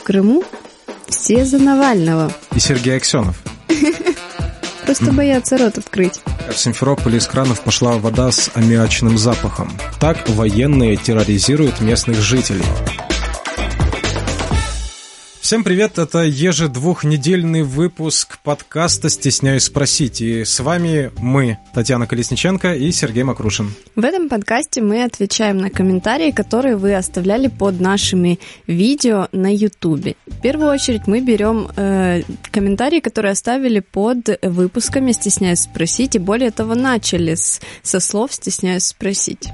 В Крыму все за Навального. И Сергей Аксенов. Просто боятся рот открыть. В Симферополе из кранов пошла вода с аммиачным запахом. Так военные терроризируют местных жителей. Всем привет, это ежедвухнедельный выпуск подкаста «Стесняюсь спросить». И с вами мы, Татьяна Колесниченко и Сергей Макрушин. В этом подкасте мы отвечаем на комментарии, которые вы оставляли под нашими видео на Ютубе. В первую очередь мы берем э, комментарии, которые оставили под выпусками «Стесняюсь спросить», и более того, начали с, со слов «Стесняюсь спросить».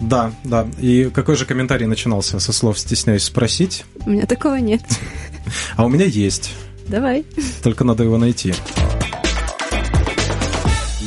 Да, да. И какой же комментарий начинался со слов «Стесняюсь спросить»? У меня такого нет. А у меня есть. Давай. Только надо его найти.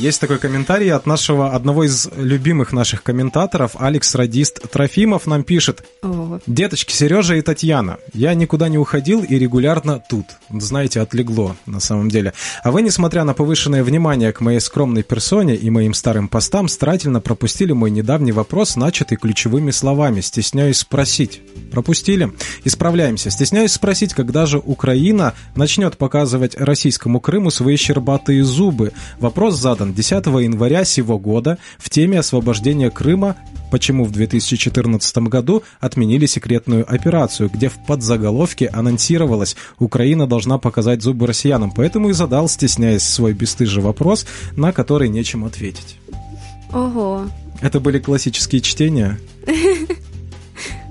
Есть такой комментарий от нашего одного из любимых наших комментаторов, Алекс Радист Трофимов нам пишет. О. Деточки Сережа и Татьяна, я никуда не уходил и регулярно тут. Знаете, отлегло на самом деле. А вы, несмотря на повышенное внимание к моей скромной персоне и моим старым постам, старательно пропустили мой недавний вопрос, начатый ключевыми словами. Стесняюсь спросить. Пропустили? Исправляемся. Стесняюсь спросить, когда же Украина начнет показывать российскому Крыму свои щербатые зубы. Вопрос задан 10 января сего года в теме освобождения Крыма почему в 2014 году отменили секретную операцию, где в подзаголовке анонсировалось «Украина должна показать зубы россиянам», поэтому и задал, стесняясь свой бесстыжий вопрос, на который нечем ответить. Ого. Это были классические чтения.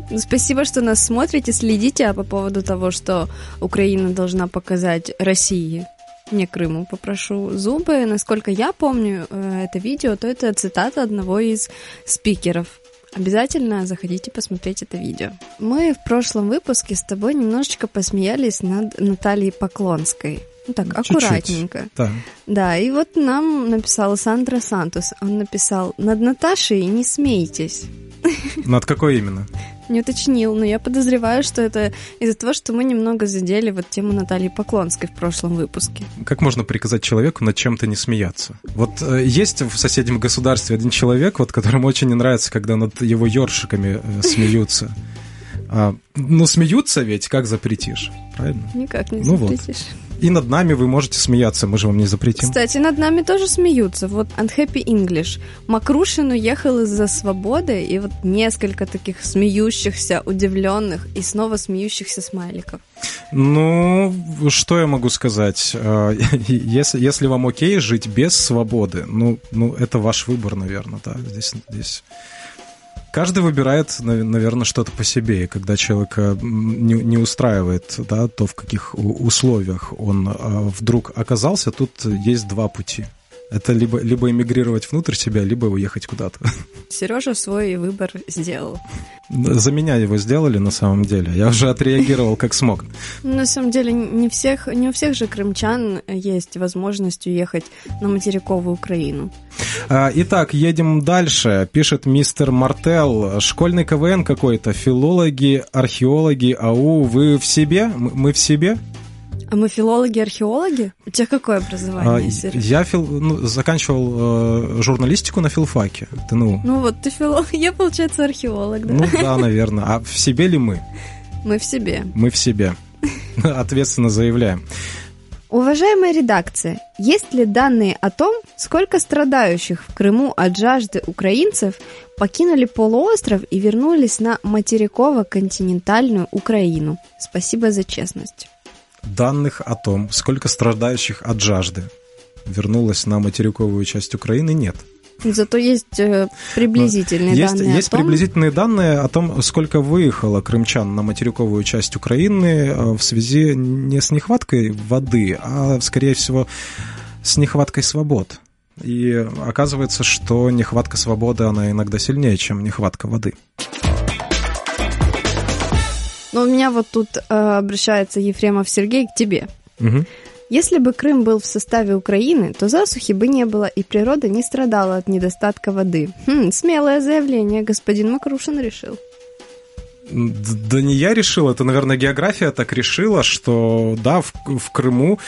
Ну, Спасибо, что нас смотрите, следите, а по поводу того, что Украина должна показать России, не Крыму, попрошу зубы. Насколько я помню э, это видео, то это цитата одного из спикеров. Обязательно заходите посмотреть это видео. Мы в прошлом выпуске с тобой немножечко посмеялись над Натальей Поклонской. Ну так, Чуть-чуть. аккуратненько. Да. Да, и вот нам написал Сандра Сантос. Он написал, над Наташей не смейтесь. Над какой именно? Не уточнил, но я подозреваю, что это из-за того, что мы немного задели вот тему Натальи Поклонской в прошлом выпуске. Как можно приказать человеку над чем-то не смеяться? Вот э, есть в соседнем государстве один человек, вот которому очень не нравится, когда над его ёршиками э, смеются. А, ну, смеются ведь, как запретишь, правильно? Никак не Ну вот. И над нами вы можете смеяться, мы же вам не запретим. Кстати, над нами тоже смеются. Вот Unhappy English. Макрушин уехал из-за свободы, и вот несколько таких смеющихся, удивленных и снова смеющихся смайликов. Ну, что я могу сказать? Э, Если, если вам окей жить без свободы, ну, ну, это ваш выбор, наверное, да. Здесь, здесь каждый выбирает, наверное, что-то по себе. И когда человека м, не, не устраивает, да, то в каких условиях он э, вдруг оказался, тут есть два пути. Это либо, либо эмигрировать внутрь себя, либо уехать куда-то. Сережа свой выбор сделал. За меня его сделали на самом деле. Я уже отреагировал как смог. Ну, На самом деле, не, всех, не у всех же крымчан есть возможность уехать на материковую Украину. А, Итак, едем дальше. Пишет мистер Мартел. Школьный КВН какой-то. Филологи, археологи, ау, вы в себе? Мы в себе? А мы филологи-археологи? У тебя какое А, образование, Сереж? Я фил- ну, заканчивал э, журналистику на филфаке. ТНУ. Ну вот, ты филолог, я, получается, археолог, да? Ну да, наверное. А в себе ли мы? Мы в себе. Мы в себе. Ответственно заявляем. Уважаемая редакция, есть ли данные о том, сколько страдающих в Крыму от жажды украинцев покинули полуостров и вернулись на материково-континентальную Украину? Спасибо за честность. Данных о том, сколько страдающих от жажды вернулось на материковую часть Украины, нет. Зато есть э, приблизительные Есть, данные есть том, приблизительные данные о том, сколько выехало крымчан на материковую часть Украины э, в связи не с нехваткой воды, а, скорее всего, с нехваткой свобод. И оказывается, что нехватка свободы, она иногда сильнее, чем нехватка воды. Но у меня вот тут э, обращается Ефремов Сергей к тебе. Мгм. Если бы Крым был в составе Украины, то засухи бы не было, и природа не страдала от недостатка воды. Хм, смелое заявление господин Макрушин решил. Да не я решил, это, наверное, география так решила, что да, в, в Крыму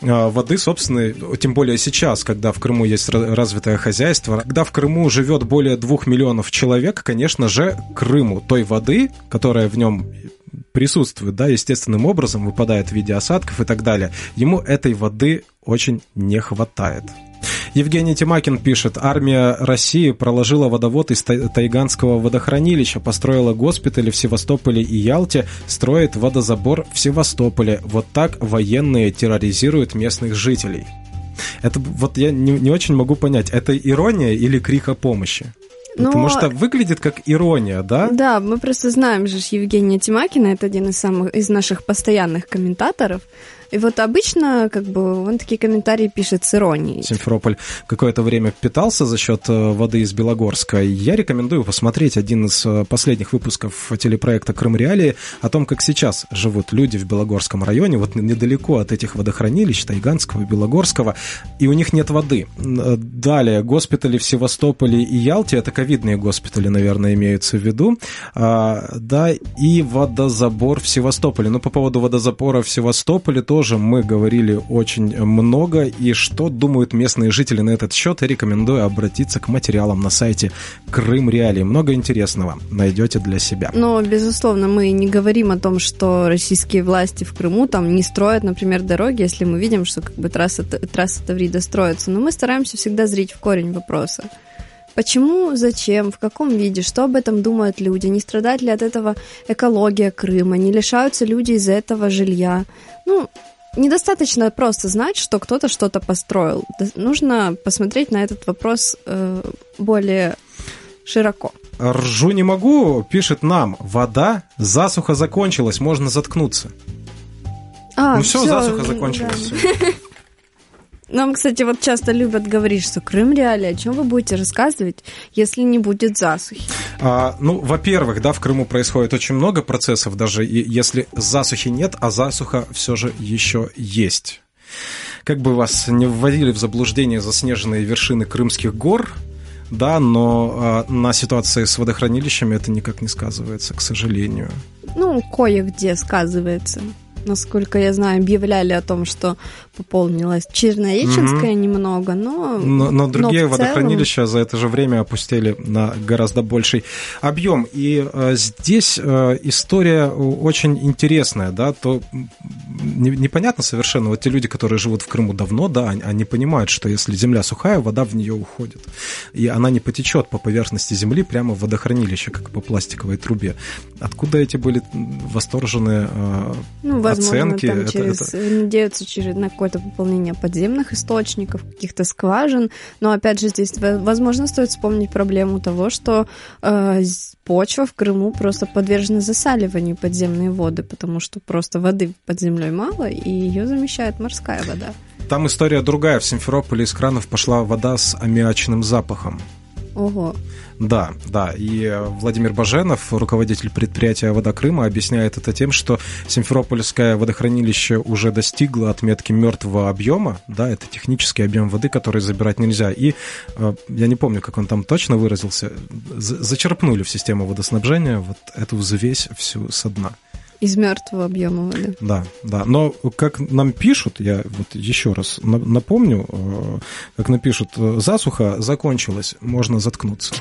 а, воды, собственно, тем более сейчас, когда в Крыму есть ра- развитое хозяйство, когда в Крыму живет более двух миллионов человек, конечно же, Крыму той воды, которая в нем присутствует, да, естественным образом, выпадает в виде осадков и так далее. Ему этой воды очень не хватает. Евгений Тимакин пишет, армия России проложила водовод из Тайганского водохранилища, построила госпитали в Севастополе и Ялте, строит водозабор в Севастополе. Вот так военные терроризируют местных жителей. Это вот я не, не очень могу понять, это ирония или крик о помощи? Но... Потому что выглядит как ирония, да? Да, мы просто знаем же Евгения Тимакина, это один из самых из наших постоянных комментаторов. И вот обычно, как бы, он такие комментарии пишет с иронией. Симферополь какое-то время питался за счет э, воды из Белогорска. Я рекомендую посмотреть один из э, последних выпусков телепроекта «Крым Реалии» о том, как сейчас живут люди в Белогорском районе, вот недалеко от этих водохранилищ, Тайганского Белогорского, и у них нет воды. Э, далее, госпитали в Севастополе и Ялте, это ковидные госпитали, наверное, имеются в виду, а, да, и водозабор в Севастополе. Но по поводу водозабора в Севастополе тоже тоже мы говорили очень много, и что думают местные жители на этот счет, рекомендую обратиться к материалам на сайте Крым Реалии. Много интересного найдете для себя. Но, безусловно, мы не говорим о том, что российские власти в Крыму там не строят, например, дороги, если мы видим, что как бы трасса, трасса Таврида строится. Но мы стараемся всегда зрить в корень вопроса. Почему, зачем, в каком виде, что об этом думают люди, не страдает ли от этого экология Крыма, не лишаются люди из-за этого жилья. Ну, недостаточно просто знать, что кто-то что-то построил. Нужно посмотреть на этот вопрос э, более широко. Ржу не могу, пишет нам. Вода, засуха закончилась, можно заткнуться. А, ну все, все засуха закончилась. Да. Нам, кстати, вот часто любят говорить, что Крым реалии. О чем вы будете рассказывать, если не будет засухи? А, ну, во-первых, да, в Крыму происходит очень много процессов, даже если засухи нет, а засуха все же еще есть. Как бы вас не вводили в заблуждение заснеженные вершины крымских гор, да, но э, на ситуации с водохранилищами это никак не сказывается, к сожалению. Ну, кое-где сказывается насколько я знаю, объявляли о том, что пополнилась Чернореченская угу. немного, но... Но, но другие но целом... водохранилища за это же время опустили на гораздо больший объем. И э, здесь э, история очень интересная, да, то не, непонятно совершенно, вот те люди, которые живут в Крыму давно, да, они, они понимают, что если земля сухая, вода в нее уходит, и она не потечет по поверхности земли прямо в водохранилище, как по пластиковой трубе. Откуда эти были восторженные э, ну, возможно, оценки? Там через, это, это... надеются через, на какое-то пополнение подземных источников, каких-то скважин, но опять же здесь, возможно, стоит вспомнить проблему того, что э, почва в Крыму просто подвержена засаливанию подземные воды, потому что просто воды под землей мало, и ее замещает морская вода. Там история другая. В Симферополе из кранов пошла вода с аммиачным запахом. Ого. Да, да. И э, Владимир Баженов, руководитель предприятия «Вода Крыма», объясняет это тем, что Симферопольское водохранилище уже достигло отметки мертвого объема. Да, это технический объем воды, который забирать нельзя. И э, я не помню, как он там точно выразился, зачерпнули в систему водоснабжения вот эту взвесь всю со дна. Из мертвого объема воды. Да, да. Но как нам пишут, я вот еще раз напомню, э, как напишут, засуха закончилась, можно заткнуться.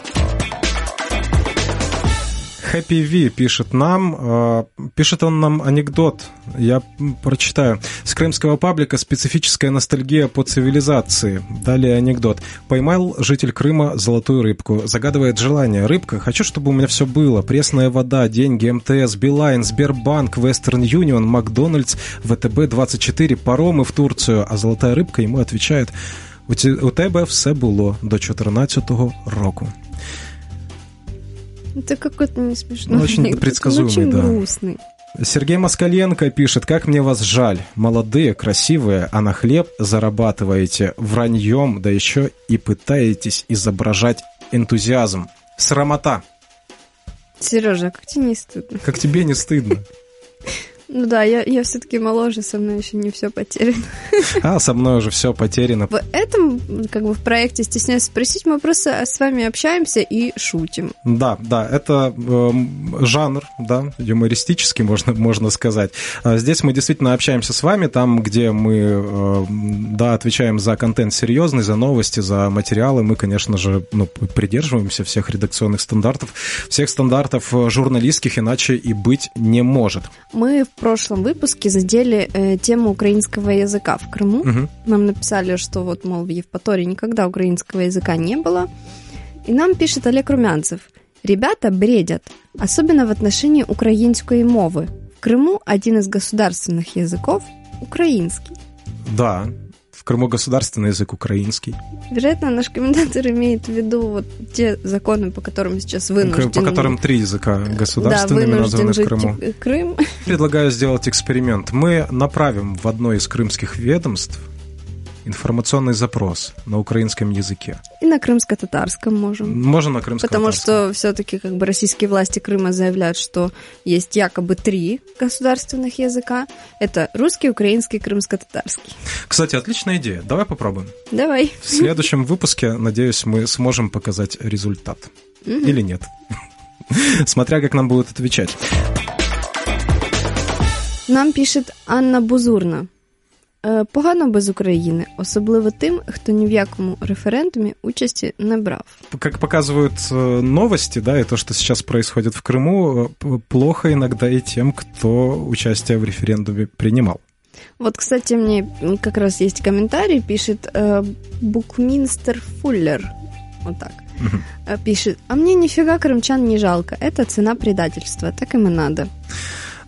Happy V пишет нам, э, пишет он нам анекдот, я прочитаю. С крымского паблика специфическая ностальгия по цивилизации. Далее анекдот. Поймал житель Крыма золотую рыбку. Загадывает желание. Рыбка, хочу, чтобы у меня все было. Пресная вода, деньги, МТС, Билайн, Сбербанк, Вестерн Юнион, Макдональдс, ВТБ-24, паромы в Турцию. А золотая рыбка ему отвечает, у тебе все було до 14 року. Это какой-то не смешной. Ну, очень предсказуемый, очень да. грустный. Сергей Москаленко пишет, как мне вас жаль. Молодые, красивые, а на хлеб зарабатываете враньем, да еще и пытаетесь изображать энтузиазм. Срамота. Сережа, как тебе не стыдно? Как тебе не стыдно? Ну да, я, я все-таки моложе, со мной еще не все потеряно. А, со мной уже все потеряно. В этом, как бы в проекте «Стесняюсь спросить», мы просто с вами общаемся и шутим. Да, да, это э, жанр, да, юмористический, можно, можно сказать. А здесь мы действительно общаемся с вами, там, где мы, э, да, отвечаем за контент серьезный, за новости, за материалы. Мы, конечно же, ну, придерживаемся всех редакционных стандартов, всех стандартов э, журналистских, иначе и быть не может. Мы в прошлом выпуске задели э, тему украинского языка в Крыму. Угу. Нам написали, что вот, мол, в Евпатории никогда украинского языка не было. И нам пишет Олег Румянцев. Ребята бредят, особенно в отношении украинской мовы. В Крыму один из государственных языков – украинский. Да, в Крыму государственный язык украинский. Вероятно, наш комментатор имеет в виду вот те законы, по которым сейчас вынужден... По которым три языка государственными да, названы в Крыму. Крым. Предлагаю сделать эксперимент. Мы направим в одно из крымских ведомств информационный запрос на украинском языке. И на крымско-татарском можем. Можно на крымско Потому что все-таки как бы российские власти Крыма заявляют, что есть якобы три государственных языка. Это русский, украинский, крымско-татарский. Кстати, отличная идея. Давай попробуем. Давай. В следующем выпуске, надеюсь, мы сможем показать результат. Или нет. Смотря как нам будут отвечать. Нам пишет Анна Бузурна. Е, Погано без України, особливо тим, хто ні в якому референдумі участі не брав. Как показывают э, новости, да, и то, что сейчас происходит в Крыму, э, плохо иногда и тем, кто участие в референдуме принимал. Вот, кстати, мне как раз есть комментарий, пишет э, Букминстер Фуллер, вот так, э, пишет, а мне нифига крымчан не жалко, это цена предательства, так им и надо.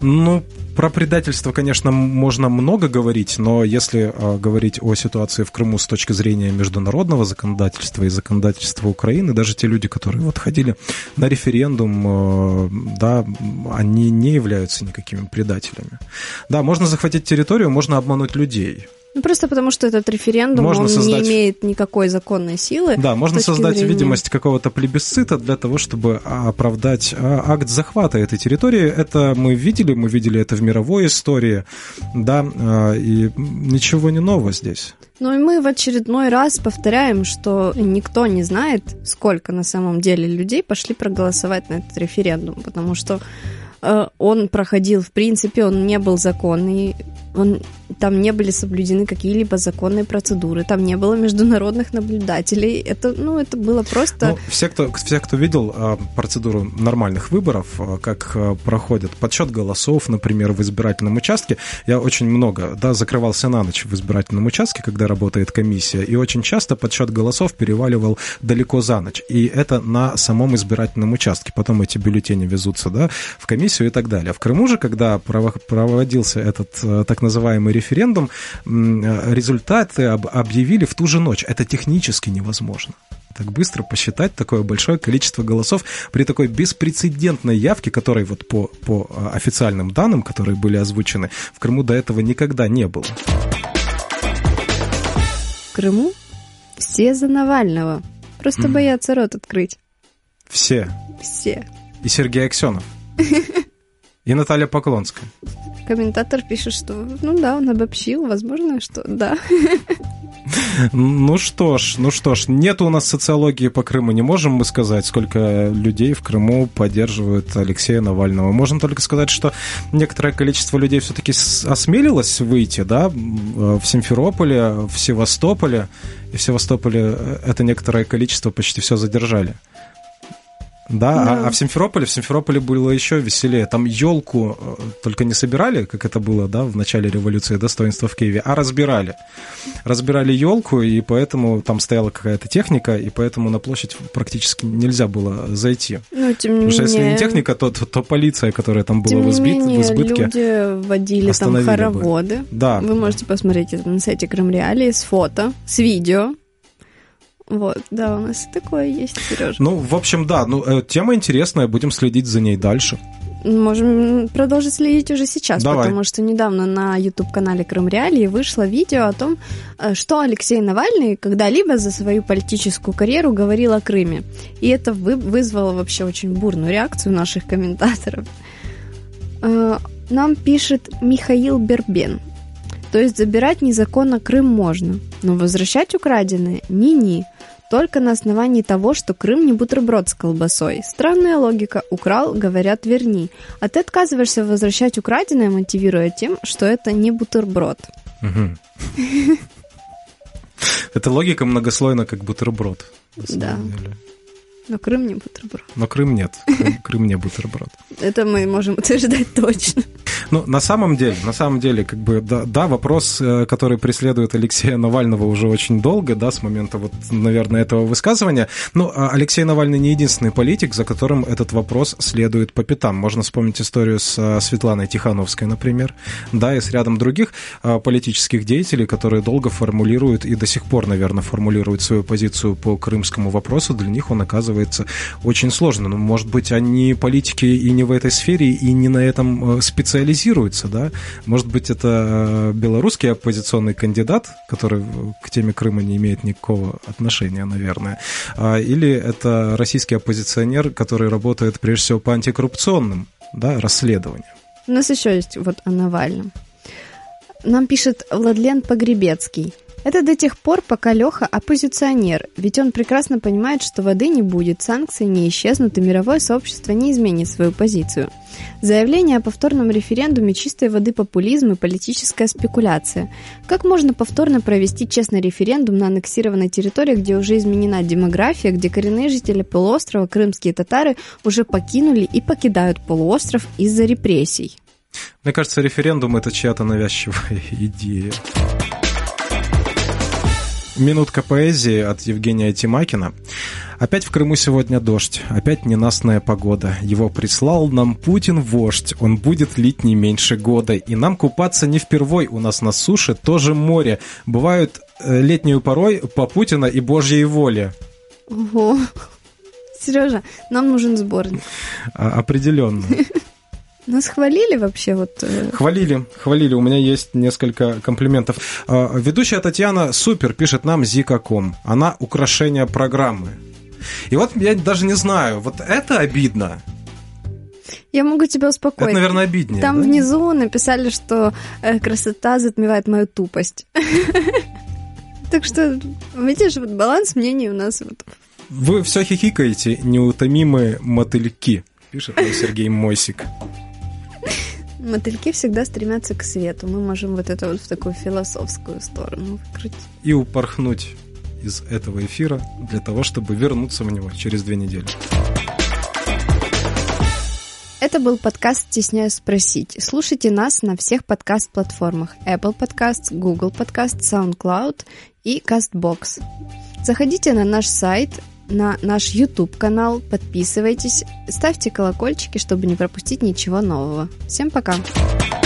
Ну, про предательство, конечно, можно много говорить, но если э, говорить о ситуации в Крыму с точки зрения международного законодательства и законодательства Украины, даже те люди, которые вот ходили на референдум, э, да, они не являются никакими предателями. Да, можно захватить территорию, можно обмануть людей. Ну, просто потому, что этот референдум, Можно он создать- не имеет никакой законной силы. Да, можно создать зрения- видимость какого-то плебисцита для того, чтобы оправдать а, акт захвата этой территории. Это мы видели, мы видели это в мировой истории, да, а, и ничего не нового здесь. Ну и мы в очередной раз повторяем, что никто не знает, сколько на самом деле людей пошли проголосовать на этот референдум, потому что он проходил, в принципе, он не был законный, он, там не были соблюдены какие-либо законные процедуры, там не было международных наблюдателей. Это, ну, это было просто... Ну, все, кто, все, кто видел а, процедуру нормальных выборов, а, как проходит подсчет голосов, например, в избирательном участке, я очень много, да, закрывался на ночь в избирательном участке, когда работает комиссия, и очень часто подсчет голосов переваливал далеко за ночь. И это на самом избирательном участке. Потом эти бюллетени везутся, да, в комиссию и так далее. В Крыму же, когда прово- проводился этот э, так называемый референдум, э, результаты об- объявили в ту же ночь. Это технически невозможно так быстро посчитать такое большое количество голосов при такой беспрецедентной явке, которой вот по, по а, официальным данным, которые были озвучены, в Крыму до этого никогда не было. В Крыму все за Навального. Просто Мгм. боятся рот открыть. Все. Все. И Сергей Аксенов. И Наталья Поклонская. Комментатор пишет, что, ну да, он обобщил, возможно, что да. Ну что ж, ну что ж, нет у нас социологии по Крыму. Не можем мы сказать, сколько людей в Крыму поддерживают Алексея Навального. Можем только сказать, что некоторое количество людей все-таки осмелилось выйти, да, в Симферополе, в Севастополе. И в Севастополе э, это некоторое количество почти все задержали. Да, Да. А, а в Симферополе, в Симферополе было еще веселее. Там елку э, только не собирали, как это было, да, в начале революции достоинства в Киеве, а разбирали. Разбирали елку, и поэтому там стояла какая-то техника, и поэтому на площадь практически нельзя было зайти. Ну, тем не Потому что если не техника, то, то, то полиция, которая там была Тем в, избит- менее, в избытке. люди водили там остановили бы. хороводы. Да. Вы можете посмотреть это на сайте Крымреалии с фото, с видео. Вот, да, у нас такое есть, Сережа. Ну, в общем, да, ну, э, тема интересная, будем следить за ней дальше. Можем продолжить следить уже сейчас, Давай. потому что недавно на YouTube-канале Крым Реалии вышло видео о том, э, что Алексей Навальный когда-либо за свою политическую карьеру говорил о Крыме. И это вы- вызвало вообще очень бурную реакцию наших комментаторов. Э, Нам пишет Михаил Бербен. То есть забирать незаконно Крым можно, но возвращать украденное – ни-ни. Только на основании того, что Крым не бутерброд с колбасой. Странная логика. Украл, говорят, верни. А ты отказываешься возвращать украденное, мотивируя тем, что это не бутерброд. Это логика многослойна, как бутерброд. Да. Но Крым не бутерброд. Но Крым нет. Крым, Крым не бутерброд. Это мы можем утверждать точно. Ну, на самом деле, на самом деле, как бы, да, да, вопрос, э, который преследует Алексея Навального уже очень долго, да, с момента вот, наверное, этого высказывания. Ну, а Алексей Навальный не единственный политик, за которым этот вопрос следует по пятам. Можно вспомнить историю с э, Светланой Тихановской, например, да, и с рядом других э, политических деятелей, которые долго формулируют и до сих пор, наверное, формулируют свою позицию по крымскому вопросу. Для них он оказывается очень сложно. Но, может быть, они политики и не в этой сфере, и не на этом специализируются активизируется, да. Может быть, это э, белорусский оппозиционный кандидат, который к теме Крыма не имеет никакого отношения, наверное. А, или это российский оппозиционер, который работает прежде всего по антикоррупционным да, расследованиям. У нас еще есть вот о Навальном. Нам пишет Владлен Погребецкий. Это до тех пор, пока Леха оппозиционер, ведь он прекрасно понимает, что воды не будет, санкции не исчезнут и мировое сообщество не изменит свою позицию. Заявление о повторном референдуме чистой воды популизм и политическая спекуляция. Как можно повторно провести честный референдум на аннексированной территории, где уже изменена демография, где коренные жители полуострова, крымские татары, уже покинули и покидают полуостров из-за репрессий? Мне кажется, референдум это чья-то навязчивая идея. Минутка поэзии от Евгения Тимакина. Опять в Крыму сегодня дождь, опять ненастная погода. Его прислал нам Путин вождь, он будет лить не меньше года. И нам купаться не впервой, у нас на суше тоже море. Бывают э, летнюю порой по Путина и Божьей воле. Ого. Сережа, нам нужен сборник. А, определенно. Нас хвалили вообще? Вот... Э, хвалили, хвалили. У меня есть несколько комплиментов. А, ведущая Татьяна супер пишет нам Zika.com. Она украшение программы. И вот я даже не знаю, вот это обидно. Я могу тебя успокоить. Это, наверное, обиднее. Там да? внизу написали, что э, красота затмевает мою тупость. Так что, видишь, вот баланс мнений у нас вот. Вы все хихикаете, неутомимые мотыльки, пишет Сергей Мосик. Мотыльки всегда стремятся к свету. Мы можем вот это вот в такую философскую сторону выкрутить. И упорхнуть из этого эфира для того, чтобы вернуться в него через две недели. Это был подкаст «Стесняюсь спросить». Слушайте нас на всех подкаст-платформах Apple Podcasts, Google Podcast, SoundCloud и CastBox. Заходите на наш сайт на наш YouTube-канал, подписывайтесь, ставьте колокольчики, чтобы не пропустить ничего нового. Всем пока! Пока!